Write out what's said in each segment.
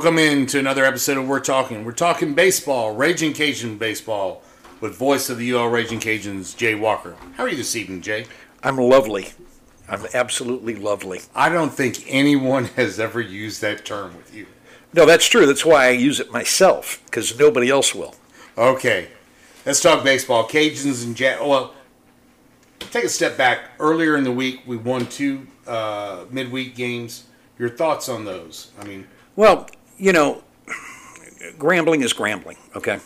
Welcome in to another episode of We're Talking. We're talking baseball, Ragin' Cajun baseball, with voice of the UL Ragin' Cajuns, Jay Walker. How are you this evening, Jay? I'm lovely. I'm absolutely lovely. I don't think anyone has ever used that term with you. No, that's true. That's why I use it myself, because nobody else will. Okay, let's talk baseball. Cajuns and Jags. Well, take a step back. Earlier in the week, we won two uh, midweek games. Your thoughts on those? I mean, Well, you know, grambling is grambling. Okay.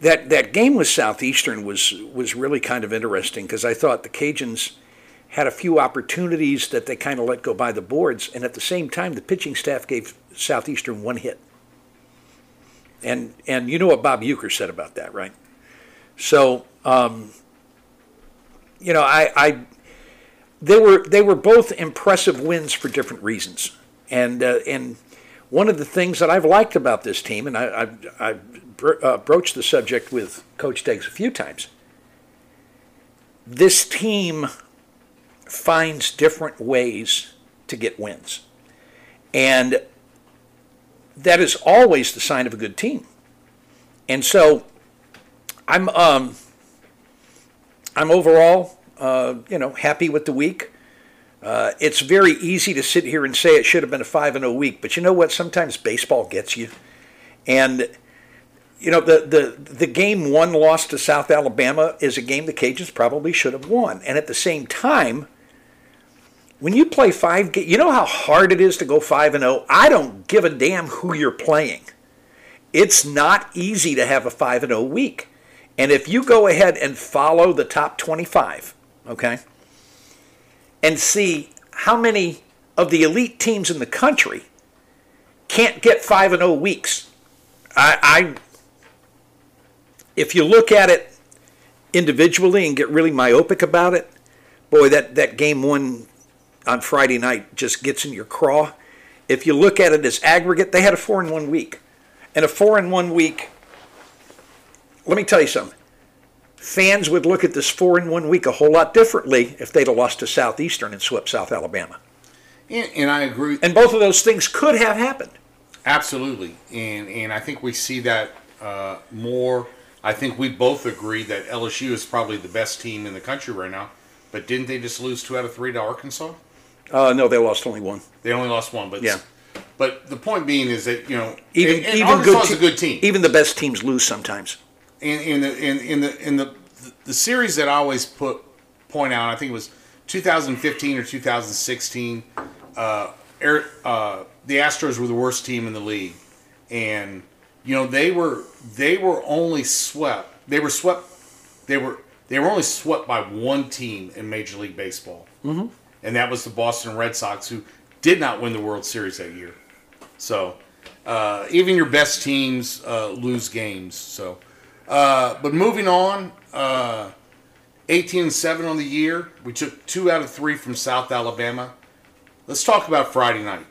That that game with Southeastern was was really kind of interesting because I thought the Cajuns had a few opportunities that they kind of let go by the boards, and at the same time, the pitching staff gave Southeastern one hit. And and you know what Bob Uecker said about that, right? So, um, you know, I, I they were they were both impressive wins for different reasons, and uh, and one of the things that I've liked about this team, and I I bro- uh, broached the subject with Coach Deggs a few times. This team finds different ways to get wins, and that is always the sign of a good team. And so, I'm um, I'm overall uh, you know happy with the week. Uh, it's very easy to sit here and say it should have been a five and zero week, but you know what? Sometimes baseball gets you, and you know the the the game one loss to South Alabama is a game the Cajuns probably should have won, and at the same time. When you play five, you know how hard it is to go five and zero. I don't give a damn who you're playing. It's not easy to have a five and zero week, and if you go ahead and follow the top twenty-five, okay, and see how many of the elite teams in the country can't get five and zero weeks. I, I, if you look at it individually and get really myopic about it, boy, that that game one on Friday night just gets in your craw. If you look at it as aggregate, they had a four and one week, and a four and one week. Let me tell you something fans would look at this four in one week a whole lot differently if they'd have lost to Southeastern and swept South Alabama. and, and I agree. And both of those things could have happened. Absolutely, and and I think we see that uh, more. I think we both agree that LSU is probably the best team in the country right now. But didn't they just lose two out of three to Arkansas? Uh, no, they lost only one. They only lost one, but Yeah. But the point being is that you know, Even and, and even Arkansas good is a good team. Even the best teams lose sometimes. In, in the in, in the in the the series that I always put point out, I think it was 2015 or 2016. Uh, Air, uh, the Astros were the worst team in the league, and you know they were they were only swept. They were swept. They were they were only swept by one team in Major League Baseball, mm-hmm. and that was the Boston Red Sox, who did not win the World Series that year. So uh, even your best teams uh, lose games. So. Uh, but moving on, uh, 18 and 7 on the year. We took two out of three from South Alabama. Let's talk about Friday night.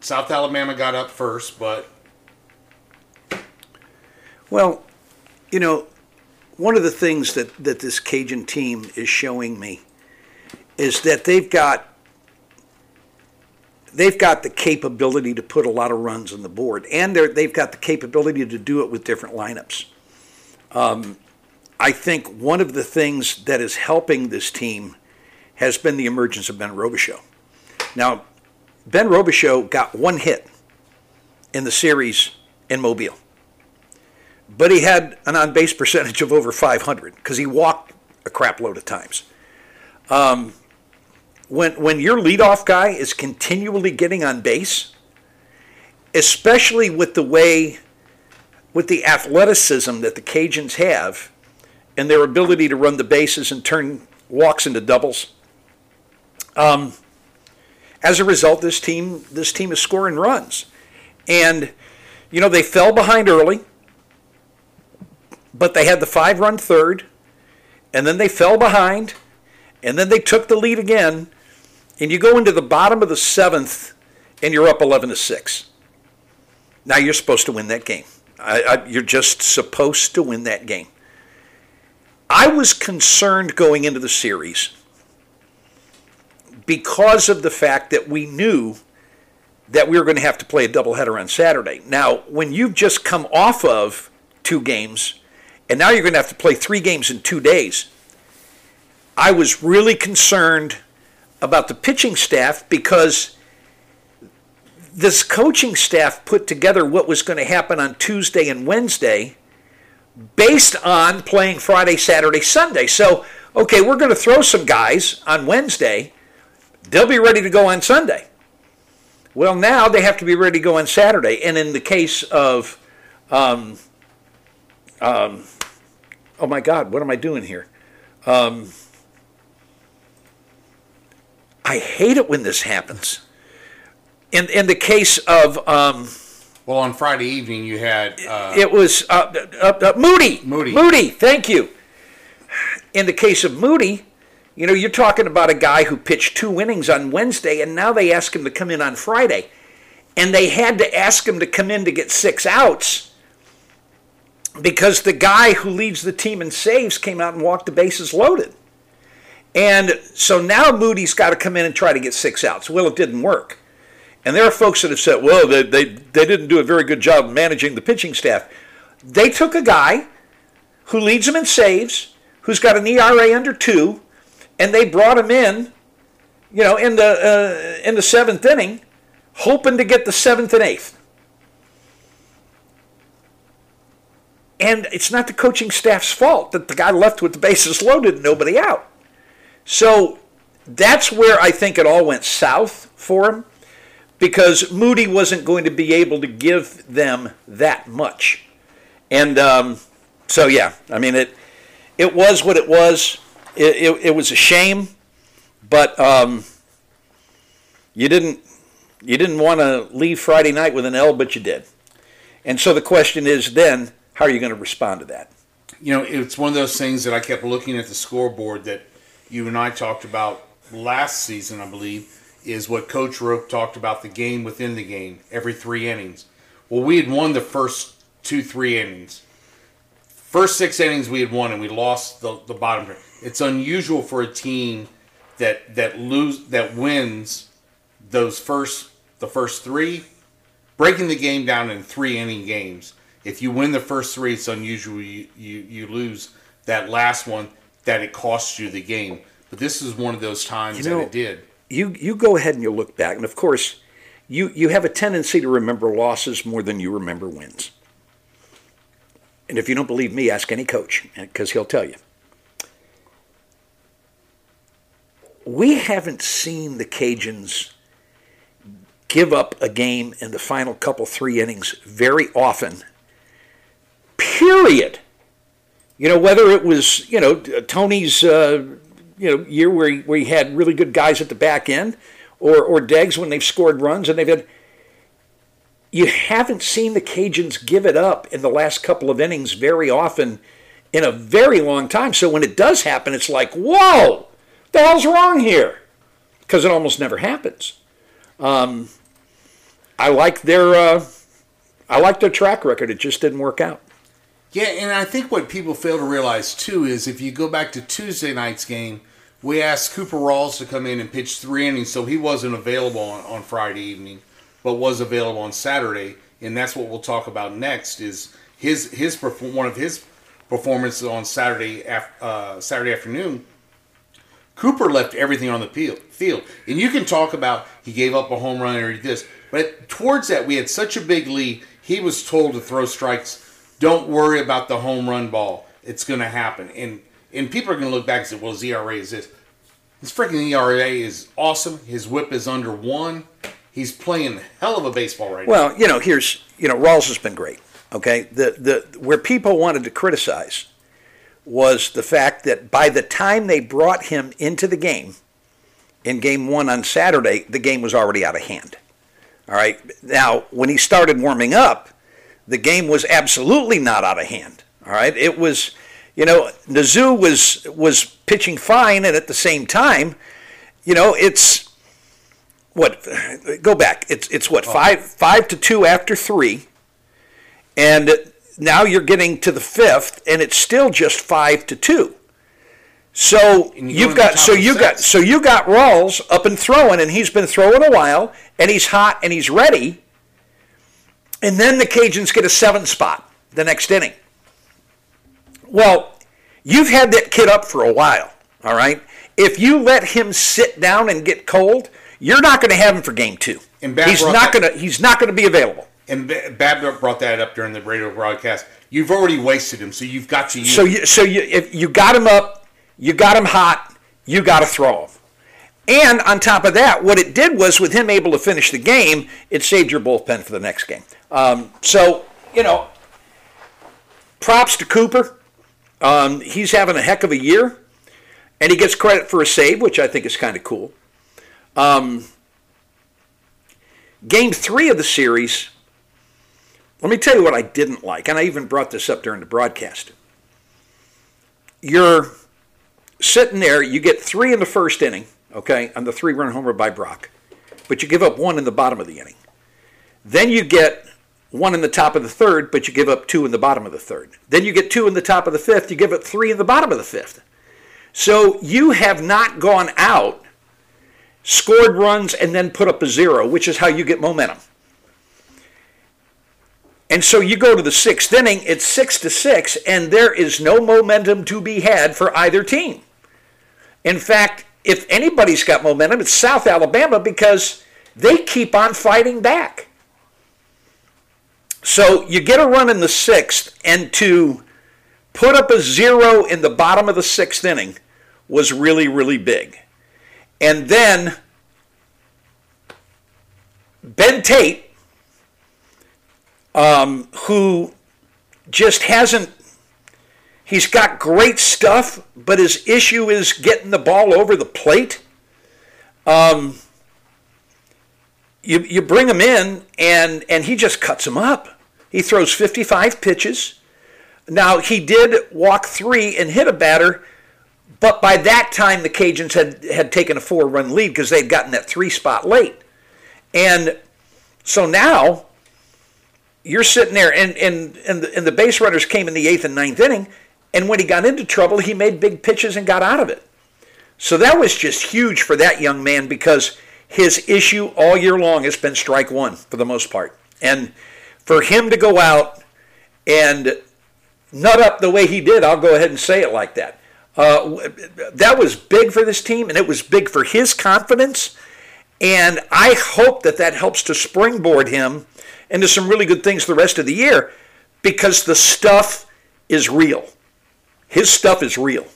South Alabama got up first, but Well, you know, one of the things that, that this Cajun team is showing me is that they've got they've got the capability to put a lot of runs on the board, and they're, they've got the capability to do it with different lineups. Um, I think one of the things that is helping this team has been the emergence of Ben Robichaux. Now, Ben Robichaux got one hit in the series in Mobile but he had an on base percentage of over 500 because he walked a crap load of times. Um, when when your leadoff guy is continually getting on base, especially with the way, with the athleticism that the Cajuns have, and their ability to run the bases and turn walks into doubles. Um, as a result, this team this team is scoring runs, and you know they fell behind early but they had the five run third, and then they fell behind, and then they took the lead again, and you go into the bottom of the seventh, and you're up 11 to 6. Now you're supposed to win that game. I, I, you're just supposed to win that game. I was concerned going into the series because of the fact that we knew that we were going to have to play a doubleheader on Saturday. Now, when you've just come off of two games, and now you're going to have to play three games in two days, I was really concerned about the pitching staff because this coaching staff put together what was going to happen on Tuesday and Wednesday based on playing Friday, Saturday, Sunday. So, okay, we're going to throw some guys on Wednesday. They'll be ready to go on Sunday. Well, now they have to be ready to go on Saturday. And in the case of, um, um, oh my God, what am I doing here? Um, I hate it when this happens. In in the case of um, Well, on Friday evening, you had uh, it was uh, uh, uh, Moody. Moody. Moody. Thank you. In the case of Moody, you know, you're talking about a guy who pitched two innings on Wednesday, and now they ask him to come in on Friday, and they had to ask him to come in to get six outs because the guy who leads the team in saves came out and walked the bases loaded. And so now Moody's got to come in and try to get six outs. Well, it didn't work. And there are folks that have said, well, they, they, they didn't do a very good job managing the pitching staff. They took a guy who leads them in saves, who's got an ERA under two, and they brought him in, you know, in the uh, in the seventh inning, hoping to get the seventh and eighth. And it's not the coaching staff's fault that the guy left with the bases loaded and nobody out. So that's where I think it all went south for him because Moody wasn't going to be able to give them that much. And um, so, yeah, I mean, it, it was what it was. It, it, it was a shame, but um, you didn't you didn't want to leave Friday night with an L, but you did. And so the question is then, how are you going to respond to that? you know, it's one of those things that I kept looking at the scoreboard that you and I talked about last season, I believe, is what Coach Robe talked about the game within the game, every three innings. Well, we had won the first two, three innings. First six innings we had won, and we lost the, the bottom. It's unusual for a team that that lose that wins those first the first three, breaking the game down in three inning games. If you win the first three, it's unusual you, you, you lose that last one that it costs you the game. But this is one of those times You know- that it did. You you go ahead and you look back, and of course, you you have a tendency to remember losses more than you remember wins. And if you don't believe me, ask any coach because he'll tell you. We haven't seen the Cajuns give up a game in the final couple three innings very often. Period. You know whether it was you know Tony's uh, you know year where he, where he had really good guys at the back end, or or Deggs when they've scored runs and they've had. You haven't seen the Cajuns give it up in the last couple of innings very often in a very long time. So when it does happen, it's like, whoa, the hell's wrong here? Because it almost never happens. Um, I like their uh, I like their track record. It just didn't work out. Yeah, and I think what people fail to realize too is if you go back to Tuesday night's game, we asked Cooper Rawls to come in and pitch three innings, so he wasn't available on, on Friday evening, but was available on Saturday, and that's what we'll talk about next. Is his his one of his performances on Saturday af- uh, Saturday afternoon. Cooper left everything on the field, and you can talk about he gave up a home run or this, but towards that we had such a big lead. He was told to throw strikes. Don't worry about the home run ball. It's going to happen, and and people are going to look back and say, "Well, his ERA is this." His freaking ERA is awesome. His WHIP is under one. He's playing hell of a baseball right now. Well, you know, here's you know, Rawls has been great. Okay, the the where people wanted to criticize was the fact that by the time they brought him into the game, in game one on Saturday, the game was already out of hand. All right. Now, when he started warming up, the game was absolutely not out of hand. All right. It was, you know, Nazoo was was pitching fine, and at the same time, you know, it's what go back. It's it's what five five to two after three, and now you're getting to the fifth, and it's still just five to two. So you you've got so you got so you got Rawls up and throwing, and he's been throwing a while, and he's hot and he's ready. And then the Cajuns get a seven spot the next inning. Well, you've had that kid up for a while, all right? If you let him sit down and get cold, you're not going to have him for game two. And Bab he's not going to he's not going to be available. And Ba- Bab brought that up during the radio broadcast. You've already wasted him, so you've got to use So him. you so you if you got him up, you got him hot, you got to throw him. And on top of that, what it did was with him able to finish the game, it saved your bullpen for the next game. Um, so you know, props to Cooper. Um, he's having a heck of a year, and he gets credit for a save, which I think is kind of cool. Um, game three of the series. Let me tell you what I didn't like, and I even brought this up during the broadcast. You're sitting there, you get three in the first inning, okay, on the three run homer by Brock, but you give up one in the bottom of the inning. Then you get one in the top of the third, but you give up two in the bottom of the third. Then you get two in the top of the fifth, you give up three in the bottom of the fifth. So you have not gone out, scored runs, and then put up a zero, which is how you get momentum. And so you go to the sixth inning, it's six to six, and there is no momentum to be had for either team. In fact, if anybody's got momentum, it's South Alabama because they keep on fighting back. So you get a run in the sixth, and to put up a zero in the bottom of the sixth inning was really, really big. And then Ben Tate um, who just hasn't. He's got great stuff, but his issue is getting the ball over the plate. Um, you you bring him in, and and he just cuts him up. He throws 55 pitches. Now he did walk three and hit a batter, but by that time the Cajuns had had taken a four run lead because they'd gotten that three spot late, and so now you're sitting there, and and and the, and the base runners came in the eighth and ninth inning, and when he got into trouble, he made big pitches and got out of it. So that was just huge for that young man because his issue all year long has been strike one for the most part, and for him to go out and nut up the way he did, I'll go ahead and say it like that. Uh, that was big for this team, and it was big for his confidence. And I hope that that helps to springboard him into some really good things the rest of the year because the stuff is real. His stuff is real.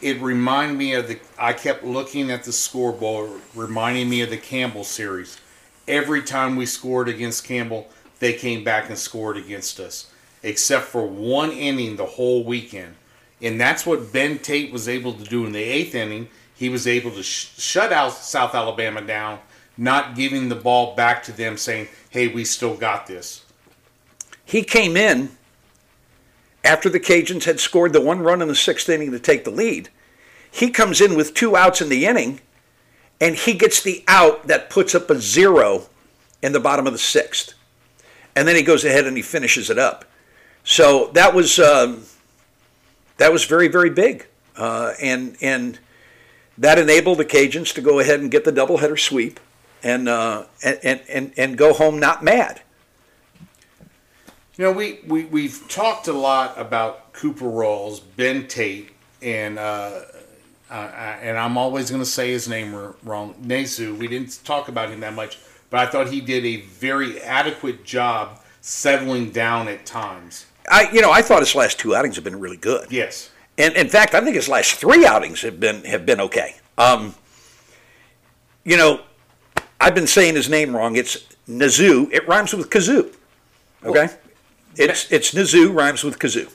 it reminded me of the. I kept looking at the scoreboard, reminding me of the Campbell series. Every time we scored against Campbell, they came back and scored against us, except for one inning the whole weekend. And that's what Ben Tate was able to do in the eighth inning. He was able to sh- shut out South Alabama down, not giving the ball back to them, saying, "Hey, we still got this." He came in after the Cajuns had scored the one run in the sixth inning to take the lead. He comes in with two outs in the inning, and he gets the out that puts up a zero in the bottom of the sixth. And then he goes ahead and he finishes it up. So that was um, that was very very big, uh, and and that enabled the Cajuns to go ahead and get the doubleheader sweep, and uh, and, and and go home not mad. You know, we, we, we've talked a lot about Cooper Rawls, Ben Tate, and uh, uh, and I'm always going to say his name wrong, Nezu. We didn't talk about him that much, but I thought he did a very adequate job settling down at times. I you know I thought his last two outings have been really good. Yes. And in fact, I think his last three outings have been have been okay. Um, you know, I've been saying his name wrong. It's Nazoo. It rhymes with kazoo. Okay, it's it's Nazoo rhymes with kazoo.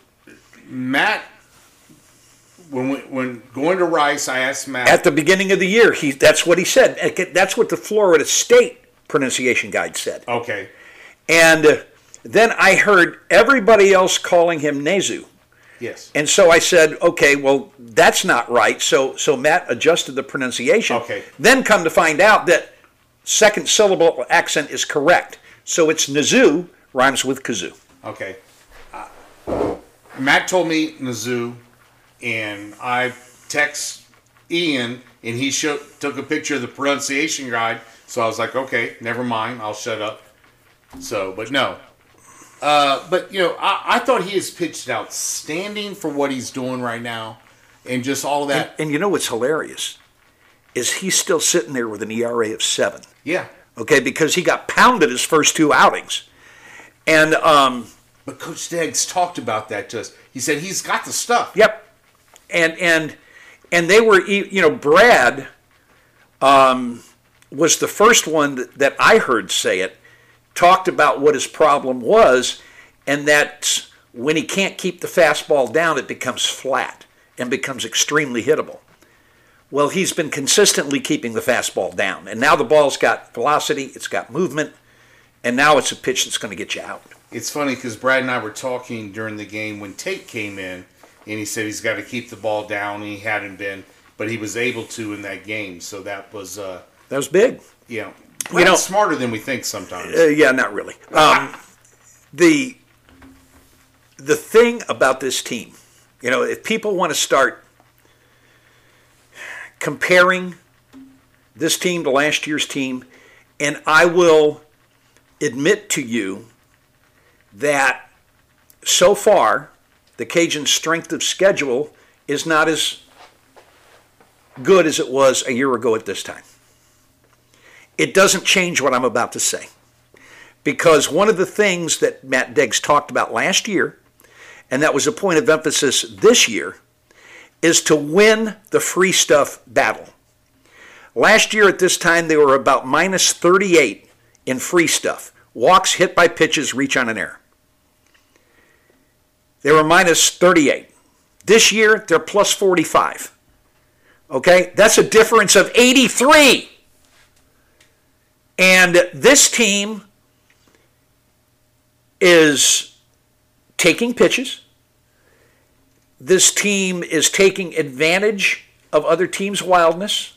Matt, when we, when going to Rice, I asked Matt. At the beginning of the year, he that's what he said. That's what the Florida State pronunciation guide said. okay. And then I heard everybody else calling him Nezu. Yes. And so I said, okay, well, that's not right. So so Matt adjusted the pronunciation. Okay. Then come to find out that second syllable accent is correct. So it's Nazoo rhymes with kazoo. Okay. Uh, Matt told me Mizzou, and I text Ian, and he showed, took a picture of the pronunciation guide. So I was like, okay, never mind, I'll shut up. So, but no. Uh, but you know, I, I thought he has pitched outstanding for what he's doing right now, and just all that. And you know what's hilarious is he's still sitting there with an ERA of seven. yeah, Okay, because he got pounded his first two outings, and um, but Coach Deggs talked about that to us. He said he's got the stuff. Yep. And and and they were you know Brad um, was the first one that, I heard say it talked about what his problem was and that when he can't keep the fastball down it becomes flat and becomes extremely hittable. Well, he's been consistently keeping the fastball down and now the ball's got velocity, it's got movement, and now it's a pitch that's going to get you out. It's funny because Brad and I were talking during the game when Tate came in, and he said he's got to keep the ball down, and he hadn't been, but he was able to in that game. So that was, uh, That was big. you know, You know- smarter than we think sometimes. Uh, yeah, not really. Um, the the thing about this team, you know, if people want to start comparing this team to last year's team, and I will admit to you that so far the Cajuns' strength of schedule is not as good as it was a year ago at this time. It doesn't change what I'm about to say because one of the things that Matt Deggs talked about last year, and that was a point of emphasis this year, is to win the free stuff battle. Last year at this time, they were about minus 38 in free stuff. Walks, hit by pitches, reach on an error. They were minus 38. This year, they're plus 45. Okay? That's a difference of 83. And this team is taking pitches. This team is taking advantage of other teams' wildness.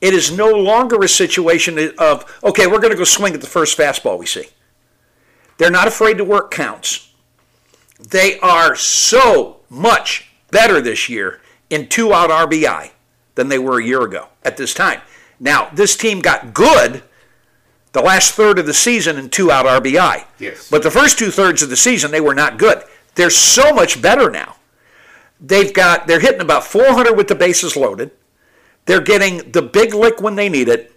It is no longer a situation of, okay, we're going to go swing at the first fastball we see. They're not afraid to work counts. They are so much better this year in two out RBI than they were a year ago at this time. Now, this team got good the last third of the season and two out RBI. Yes. But the first two thirds of the season, they were not good. They're so much better now. They've got, they're hitting about 400 with the bases loaded. They're getting the big lick when they need it,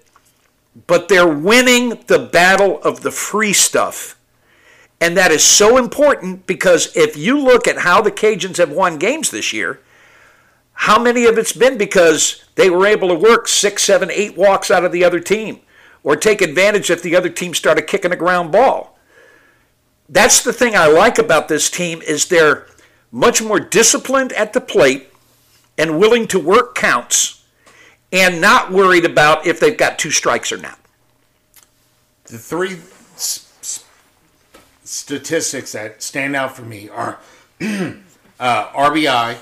but they're winning the battle of the free stuff. And that is so important because if you look at how the Cajuns have won games this year, how many of it's been because they were able to work six, seven, eight walks out of the other team or take advantage if the other team started kicking a ground ball. That's the thing I like about this team is they're much more disciplined at the plate and willing to work counts and not worried about if they've got two strikes or not. The three s- statistics that stand out for me are uh, RBI,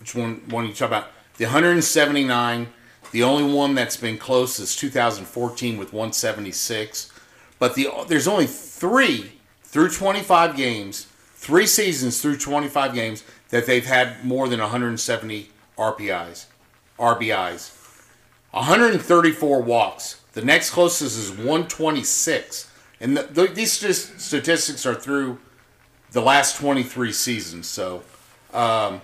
which one one you talk about, the 179. The only one that's been close is 2014 with 176. But the there's only three through 25 games, three seasons through 25 games that they've had more than 170 RPIs, RBIs. 134 walks. The next closest is 126. And the, the, these st- statistics are through the last 23 seasons. So, um,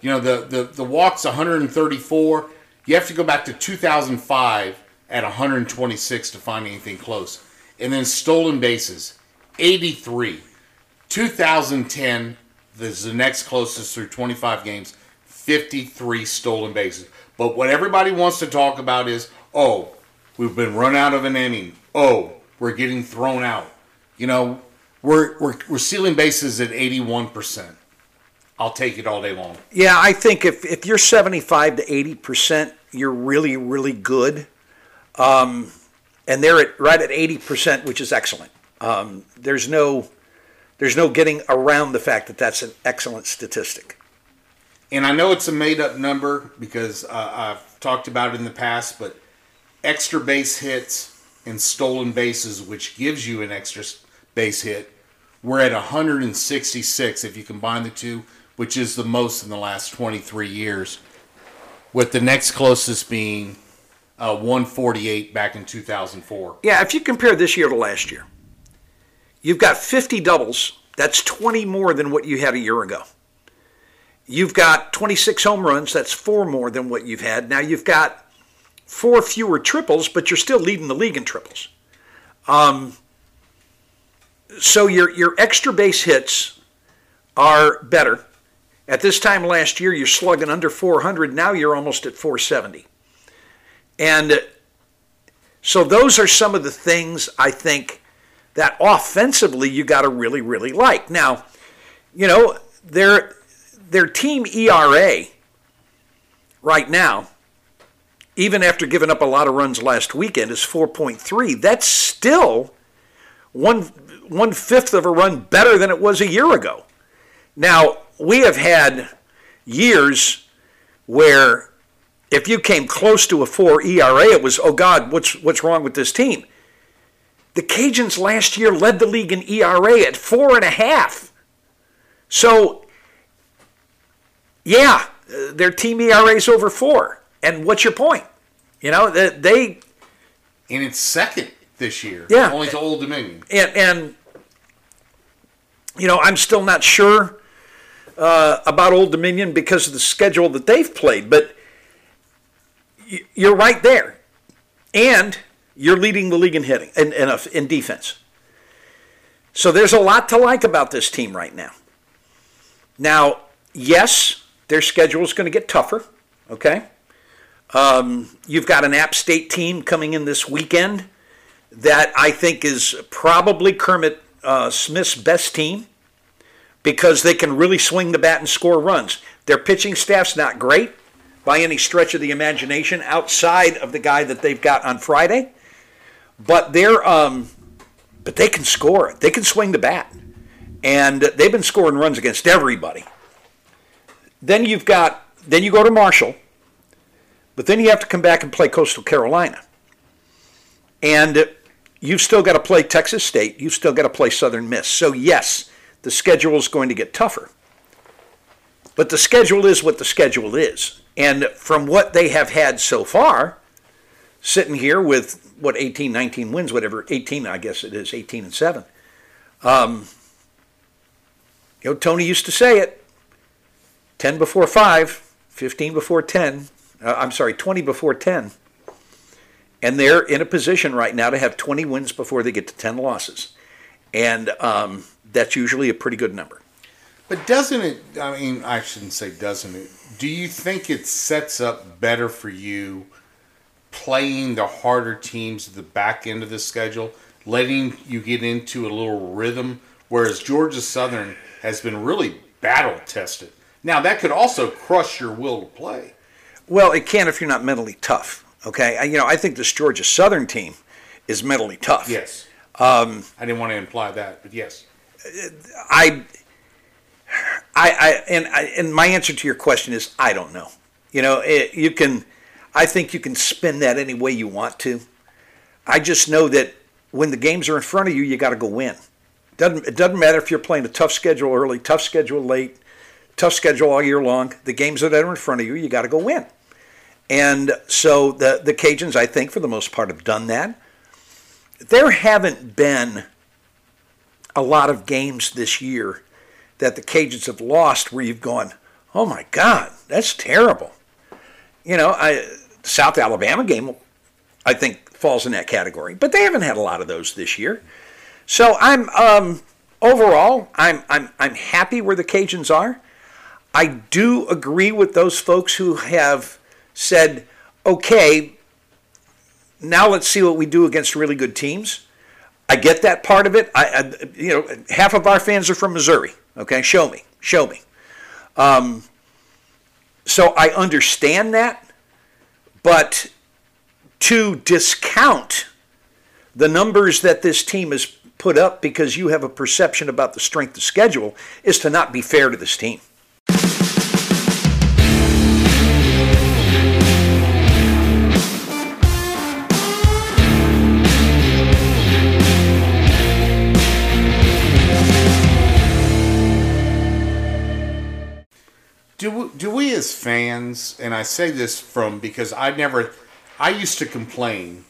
you know, the, the, the walks 134. You have to go back to 2005 at 126 to find anything close. And then stolen bases, 83. 2010 is the next closest through 25 games, 53 stolen bases. But what everybody wants to talk about is, oh, we've been run out of an inning. Oh, we're getting thrown out. You know, we're we're, we're stealing bases at 81%. I'll take it all day long. Yeah, I think if, if you're 75 to 80%, you're really, really good. Um, and they're at, right at 80%, which is excellent. Um, there's no there's no getting around the fact that that's an excellent statistic. And I know it's a made up number because uh, I've talked about it in the past, but extra base hits and stolen bases, which gives you an extra base hit, we're at 166 if you combine the two, which is the most in the last 23 years. with the next closest being uh, 148 back in 2004. Yeah, if you compare this year to last year, you've got 50 doubles. That's 20 more than what you had a year ago. You've got 26 home runs. That's four more than what you've had. Now you've got four fewer triples, but you're still leading the league in triples. Um, so your your extra base hits are better. At this time last year, you're slugging under 400. Now you're almost at 470. And so those are some of the things I think that offensively you got to really, really like. Now, you know, their their team ERA right now, even after giving up a lot of runs last weekend, is 4.3. That's still one one fifth of a run better than it was a year ago. Now, we have had years where if you came close to a four ERA, it was, oh God, what's what's wrong with this team? The Cajuns last year led the league in ERA at four and a half. So, yeah, their team ERA is over four. And what's your point? You know, they. And it's second this year. Yeah. Only to Old Dominion. And, and you know, I'm still not sure uh, about Old Dominion because of the schedule that they've played, but you're right there. And you're leading the league in hitting and in, in, in defense. So there's a lot to like about this team right now. Now, yes, their schedule is going to get tougher. Okay, um, you've got an App State team coming in this weekend that I think is probably Kermit uh, Smith's best team because they can really swing the bat and score runs. Their pitching staff's not great by any stretch of the imagination outside of the guy that they've got on Friday, but they're um, but they can score. They can swing the bat, and they've been scoring runs against everybody. Then you've got then you go to Marshall, but then you have to come back and play Coastal Carolina, and you've still got to play Texas State. You've still got to play Southern Miss. So yes, the schedule is going to get tougher. But the schedule is what the schedule is. And from what they have had so far, sitting here with what 18, 19 wins, whatever, 18, I guess it is, 18 and 7. Um, you know, Tony used to say it 10 before 5, 15 before 10. Uh, I'm sorry, 20 before 10. And they're in a position right now to have 20 wins before they get to 10 losses. And um, that's usually a pretty good number. But doesn't it, I mean, I shouldn't say doesn't it, do you think it sets up better for you playing the harder teams at the back end of the schedule, letting you get into a little rhythm, whereas Georgia Southern has been really battle tested? Now, that could also crush your will to play. Well, it can if you're not mentally tough. Okay, you know, I think this Georgia Southern team is mentally tough. Yes. Um, I didn't want to imply that, but yes. I, I, I, and I, and my answer to your question is I don't know. You know, it, you can, I think you can spin that any way you want to. I just know that when the games are in front of you, you got to go win. Doesn't it doesn't matter if you're playing a tough schedule early, tough schedule late, tough schedule all year long. The games that are in front of you, you got to go win. And so the the Cajuns, I think, for the most part, have done that. There haven't been a lot of games this year that the Cajuns have lost where you've gone, oh my God, that's terrible. You know, I South Alabama game, I think falls in that category, but they haven't had a lot of those this year. So I'm um, overall, I'm I'm I'm happy where the Cajuns are. I do agree with those folks who have said, okay, now let's see what we do against really good teams. I get that part of it. I, I, you know, half of our fans are from Missouri. Okay, show me, show me. Um, so I understand that, but to discount the numbers that this team has put up because you have a perception about the strength of schedule is to not be fair to this team. As fans, and I say this from because I never, I used to complain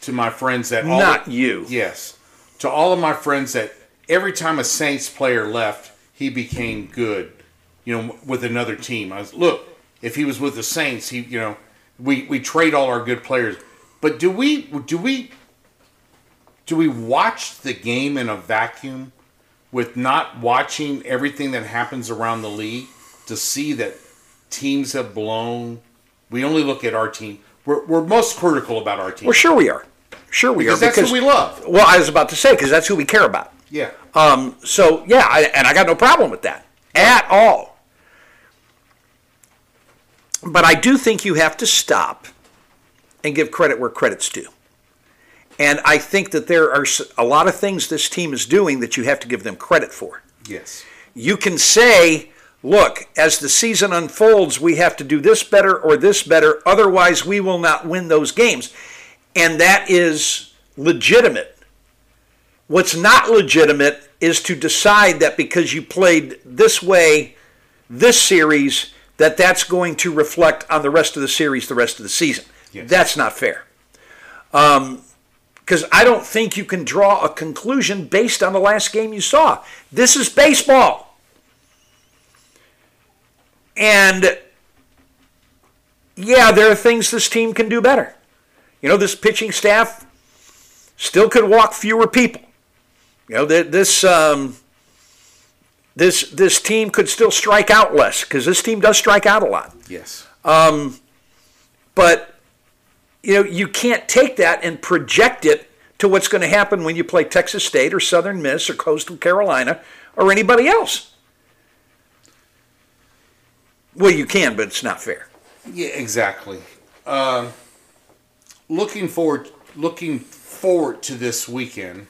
to my friends that all Not you. yes, to all of my friends that every time a Saints player left, he became good, you know, with another team. I was look if he was with the Saints, he you know, we we trade all our good players, but do we do we do we watch the game in a vacuum with not watching everything that happens around the league to see that teams have blown? We only look at our team. We're, we're most critical about our team. Well, sure we are. Sure we because are. that's who we love. Well, I was about to say because that's who we care about. Yeah. Um, so yeah, I, and I got no problem with that at all. But I do think you have to stop and give credit where credit's due. And I think that there are a lot of things this team is doing that you have to give them credit for. yes. You can say, look, as the season unfolds, we have to do this better or this better, otherwise, we will not win those games. And that is legitimate. What's not legitimate is to decide that because you played this way this series, that that's going to reflect on the rest of the series the rest of the season. Yes. That's not fair. Um, because I don't think you can draw a conclusion based on the last game you saw. This is baseball. And yeah, there are things this team can do better. You know, this pitching staff still could walk fewer people. You know, this um, this this team could still strike out less because this team does strike out a lot. Yes. But you know, you can't take that and project it to what's going to happen when you play Texas State or Southern Miss or Coastal Carolina or anybody else. Well, you can, but it's not fair. Yeah, exactly. Um, looking forward, looking forward to this weekend.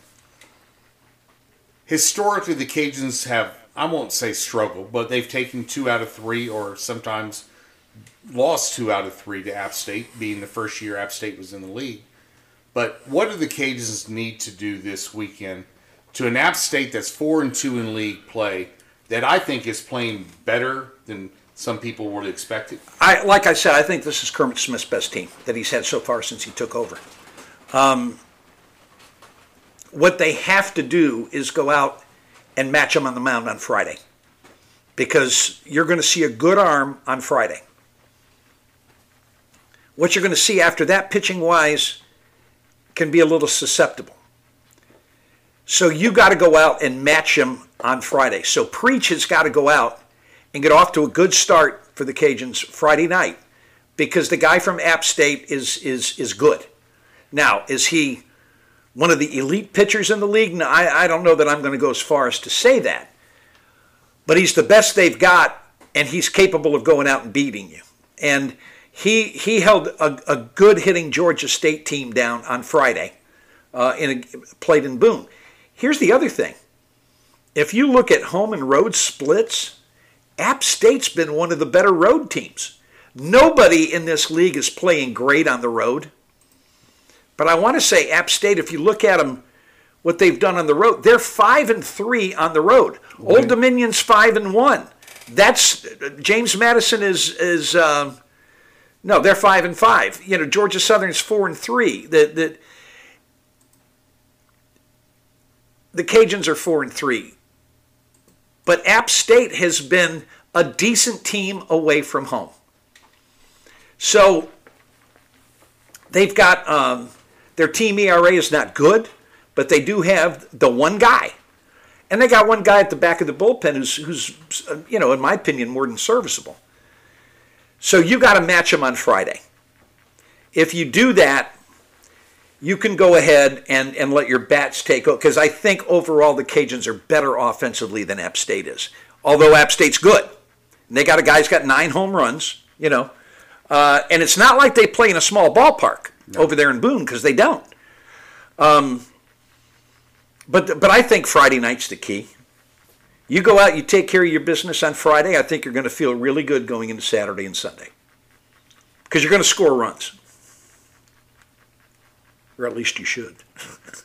Historically, the Cajuns have, I won't say struggled, but they've taken two out of three, or sometimes lost two out of three to App State, being the first year App State was in the league. But what do the Cajuns need to do this weekend to an App State that's four and two in league play that I think is playing better than some people would expect it? I like I said, I think this is Kermit Smith's best team that he's had so far since he took over. Um, what they have to do is go out and match him on the mound on Friday, because you're going to see a good arm on Friday. What you're going to see after that, pitching wise, can be a little susceptible. So you got to go out and match him on Friday. So Preach has got to go out and get off to a good start for the Cajuns Friday night because the guy from App State is is is good. Now, is he one of the elite pitchers in the league? No, I, I don't know that I'm going to go as far as to say that. But he's the best they've got, and he's capable of going out and beating you. And he he held a, a good hitting Georgia State team down on Friday uh, in a played in Boone. Here's the other thing. If you look at home and road splits, App State's been one of the better road teams. Nobody in this league is playing great on the road. But I want to say App State, if you look at them, what they've done on the road, they're five and three on the road. Old Dominion's five and one. That's James Madison is is um, no, they're five and five. You know, Georgia Southern's four and three. The the the Cajuns are four and three. But App State has been a decent team away from home. So they've got um, their team ERA is not good, but they do have the one guy. And they got one guy at the back of the bullpen who's, who's you know, in my opinion, more than serviceable. So you got to match them on Friday. If you do that, you can go ahead and, and let your bats take over because I think overall the Cajuns are better offensively than App State is. Although App State's good, and they got a guy who's got nine home runs, you know, uh, and it's not like they play in a small ballpark over there in Boone because they don't. Um, but but I think Friday night's the key. You go out, you take care of your business on Friday. I think you're going to feel really good going into Saturday and Sunday because you're going to score runs or at least you should.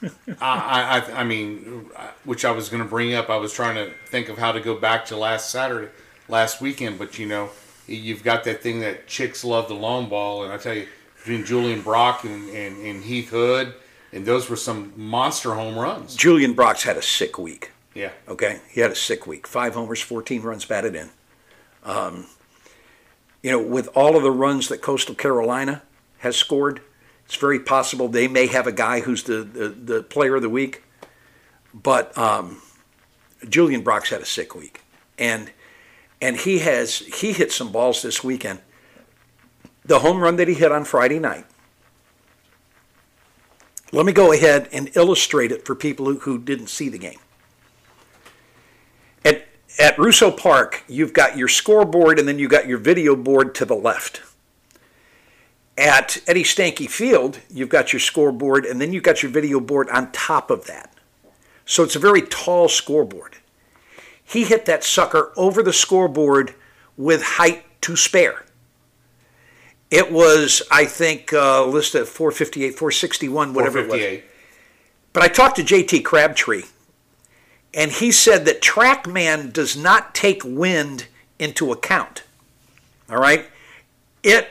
I, I, I mean, which I was going to bring up. I was trying to think of how to go back to last Saturday. last weekend, but you know, you've got that thing that chicks love the long ball, and I tell you, between Julian Brock and, and, and Heath Hood, and those were some monster home runs. Julian Brock's had a sick week. Yeah. Okay, he had a sick week. Five homers, 14 runs batted in. Um, you know, with all of the runs that Coastal Carolina has scored, it's very possible they may have a guy who's the, the, the player of the week. But um, Julian Brock's had a sick week, and and he has he hit some balls this weekend. The home run that he hit on Friday night. Let me go ahead and illustrate it for people who, who didn't see the game. At at Russo Park, you've got your scoreboard and then you've got your video board to the left. At Eddie Stanky Field, you've got your scoreboard and then you've got your video board on top of that. So it's a very tall scoreboard. He hit that sucker over the scoreboard with height to spare. It was, I think, uh, listed at 458, 461, whatever it was. But I talked to JT Crabtree, and he said that TrackMan does not take wind into account. All right? It,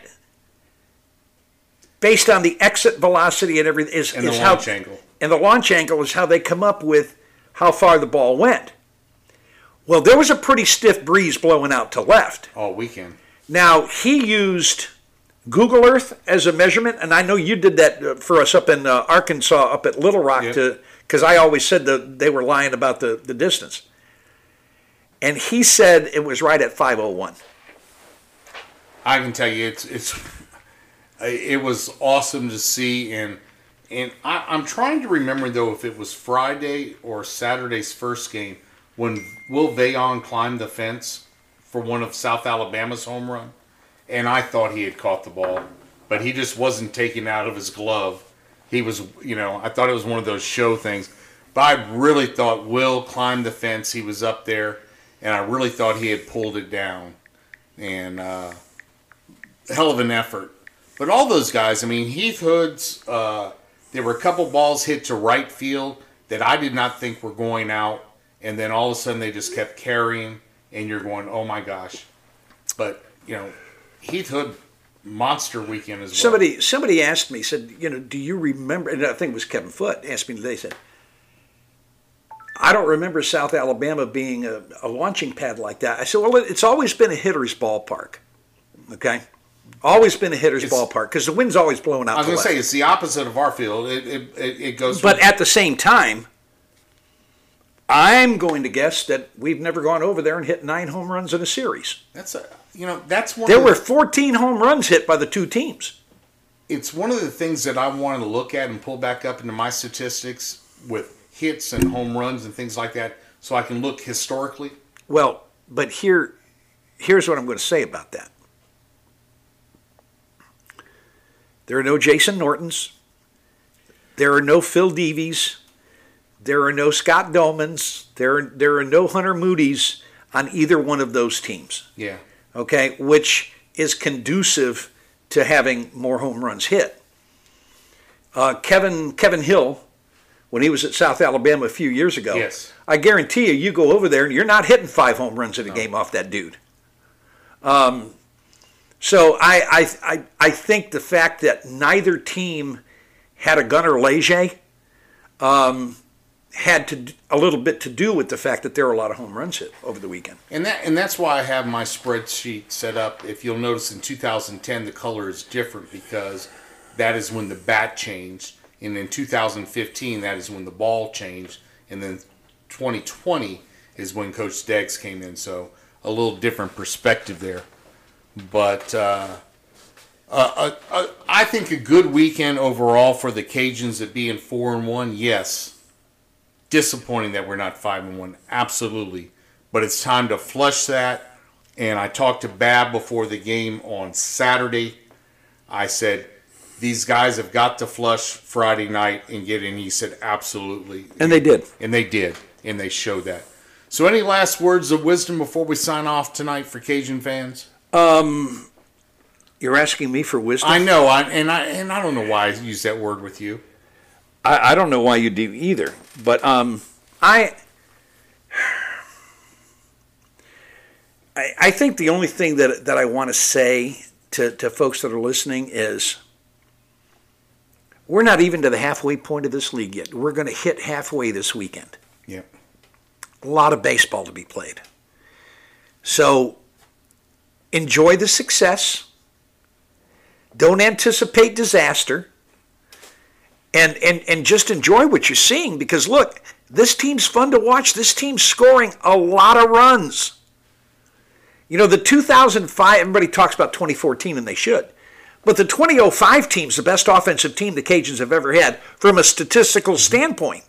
based on the exit velocity and everything, is, And the is how, launch angle. And the launch angle is how they come up with how far the ball went. Well, there was a pretty stiff breeze blowing out to left. all weekend. Now, he used Google Earth as a measurement, and I know you did that uh, for us up in uh, Arkansas, up at Little Rock, Yep. to because I always said that they were lying about the, the distance. And he said it was right at 501. I can tell you, it's it's it was awesome to see, and and I, I'm trying to remember though if it was Friday or Saturday's first game when Will Veillon climbed the fence for one of South Alabama's home run, and I thought he had caught the ball, but he just wasn't taking out of his glove. He was, you know, I thought it was one of those show things, but I really thought Will climbed the fence. He was up there, and I really thought he had pulled it down, and. uh hell of an effort. But all those guys, I mean, Heath Hood's, uh, there were a couple balls hit to right field that I did not think were going out, and then all of a sudden they just kept carrying, and you're going, oh my gosh. But, you know, Heath Hood, monster weekend as well. Somebody somebody asked me, said, you know, do you remember? And I think it was Kevin Foote asked me today. Said, I don't remember South Alabama being a, a launching pad like that. I said, well, it's always been a hitter's ballpark. Okay, always been a hitter's It's- ballpark because the wind's always blowing out. I was going to say, it's the opposite of our field. It, it, it, it goes But at the same time, I'm going to guess that we've never gone over there and hit nine home runs in a series. that's a, you know, that's one There were the- 14 home runs hit by the two teams. it's one of the things that I wanted to look at and pull back up into my statistics with hits and home runs and things like that, so I can look historically. Well, but here, here's what I'm going to say about that. There are no Jason Nortons. There are no Phil Deveys. There are no Scott Dohmanns. There, are, there are no Hunter Moody's on either one of those teams. Yeah. okay, which is conducive to having more home runs hit. Uh, Kevin Kevin Hill, when he was at South Alabama a few years ago, Yes. I guarantee you, you go over there and you're not hitting five home runs in a game off that dude. Um, so I, I I I think the fact that neither team had a Gunner Leger um, had to a little bit to do with the fact that there were a lot of home runs hit over the weekend. And that and that's why I have my spreadsheet set up. If you'll notice in 2010 the color is different because that is when the bat changed, and in 2015 that is when the ball changed, and then 2020 is when Coach Deggs came in. So a little different perspective there, but. Uh, uh, uh, uh, I think a good weekend overall for the Cajuns at being four and one. Yes, disappointing that we're not five and one. Absolutely, but it's time to flush that. And I talked to Bab before the game on Saturday. I said these guys have got to flush Friday night and get in. He said absolutely, And they did. and they did, and they showed that. So, any last words of wisdom before we sign off tonight for Cajun fans? You're asking me for wisdom. I know, I, and I and I don't know why I use that word with you. I, I don't know why you do either, but um, I I, I think the only thing that that I want to say to, to folks that are listening is we're not even to the halfway point of this league yet. We're going to hit halfway this weekend. Yeah. A lot of baseball to be played. So enjoy the success. Don't anticipate disaster. And, and, and just enjoy what you're seeing because look, this team's fun to watch. This team's scoring a lot of runs. You know, the 2005, everybody talks about 2014, and they should. But the 2005 team's the best offensive team the Cajuns have ever had from a statistical standpoint.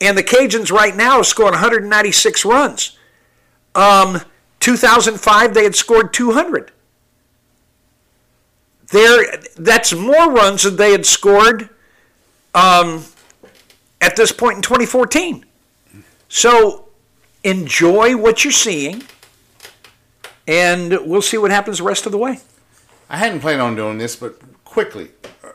And the Cajuns right now are scoring 196 runs. Um, 2005, they had scored 200. There, that's more runs than they had scored um, at this point in 2014. So enjoy what you're seeing, and we'll see what happens the rest of the way. I hadn't planned on doing this, but quickly,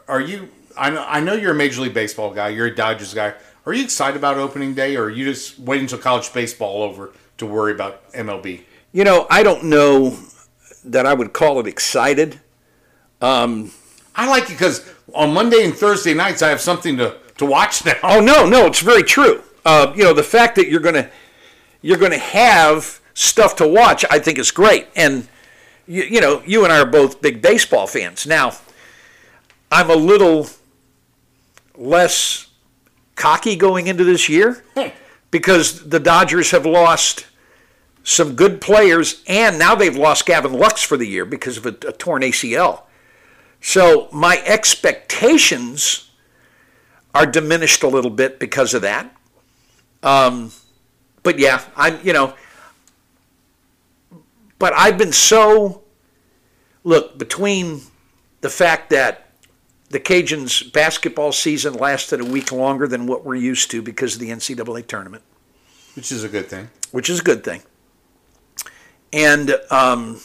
are you? I know, I know you're a Major League Baseball guy. You're a Dodgers guy. Are you excited about opening day, or are you just waiting until college baseball over to worry about MLB? You know, I don't know that I would call it excited. Um, I like it because on Monday and Thursday nights I have something to, to watch now. Oh no, no, it's very true. Uh, you know, the fact that you're gonna you're gonna have stuff to watch, I think is great. And you, you know, you and I are both big baseball fans. Now, I'm a little less cocky going into this year hmm. because the Dodgers have lost some good players, and now they've lost Gavin Lux for the year because of a, a torn ACL. So my expectations are diminished a little bit because of that. Um, but yeah, I'm you know, but I've been so look between the fact that the Cajuns basketball season lasted a week longer than what we're used to because of the NCAA tournament, which is a good thing. Which is a good thing, and um,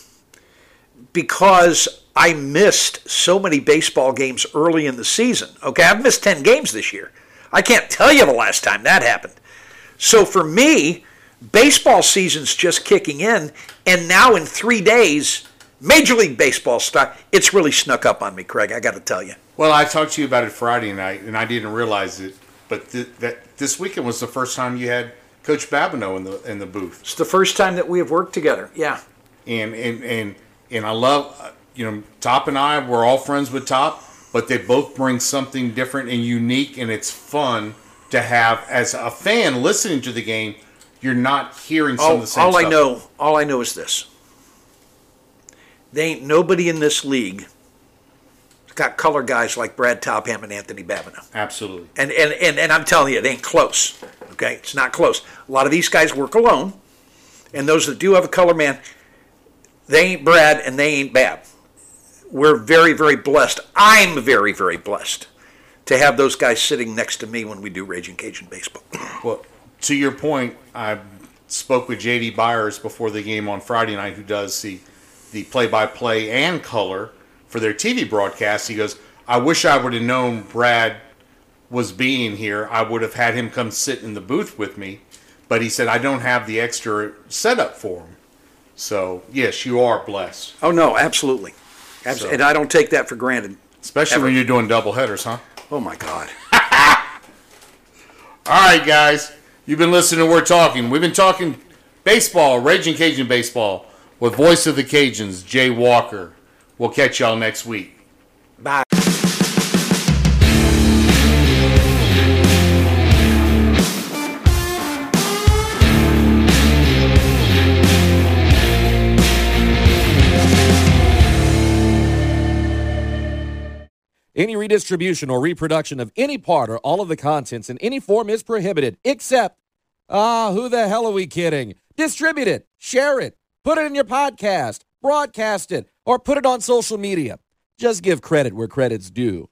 because I missed so many baseball games early in the season. Okay, I've missed 10 games this year. I can't tell you the last time that happened. So for me, baseball season's just kicking in, and now in three days, Major League Baseball start. It's really snuck up on me, Craig. I got to tell you. Well, I talked to you about it Friday night, and I didn't realize it, but th- that this weekend was the first time you had Coach Babineau in the in the booth. It's the first time that we have worked together. Yeah. And and and and I love you know, Top and I, we're all friends with Top, but they both bring something different and unique, and it's fun to have as a fan listening to the game. You're not hearing some all, of the same all stuff. I know, all I know is this: they ain't nobody in this league got color guys like Brad Topham and Anthony Babineau. Absolutely. And, and and and I'm telling you, it ain't close. Okay, it's not close. A lot of these guys work alone, and those that do have a color man, they ain't Brad and they ain't Bab we're very, very blessed. I'm very, very blessed to have those guys sitting next to me when we do Ragin' Cajun baseball. Well, to your point, I spoke with JD Byers before the game on Friday night, who does the the play-by-play and color for their TV broadcast. He goes, "I wish I would have known Brad was being here. I would have had him come sit in the booth with me." But he said, "I don't have the extra setup for him." So yes, you are blessed. Oh no, absolutely. Absolutely. So. And I don't take that for granted. Especially ever. when you're doing double headers, huh? Oh my God. All right, guys. You've been listening We're Talking. We've been talking baseball, Ragin' Cajun baseball, with voice of the Cajuns, Jay Walker. We'll catch y'all next week. Bye. Any redistribution or reproduction of any part or all of the contents in any form is prohibited, except, ah, who the hell are we kidding? Distribute it, share it, put it in your podcast, broadcast it, or put it on social media. Just give credit where credit's due.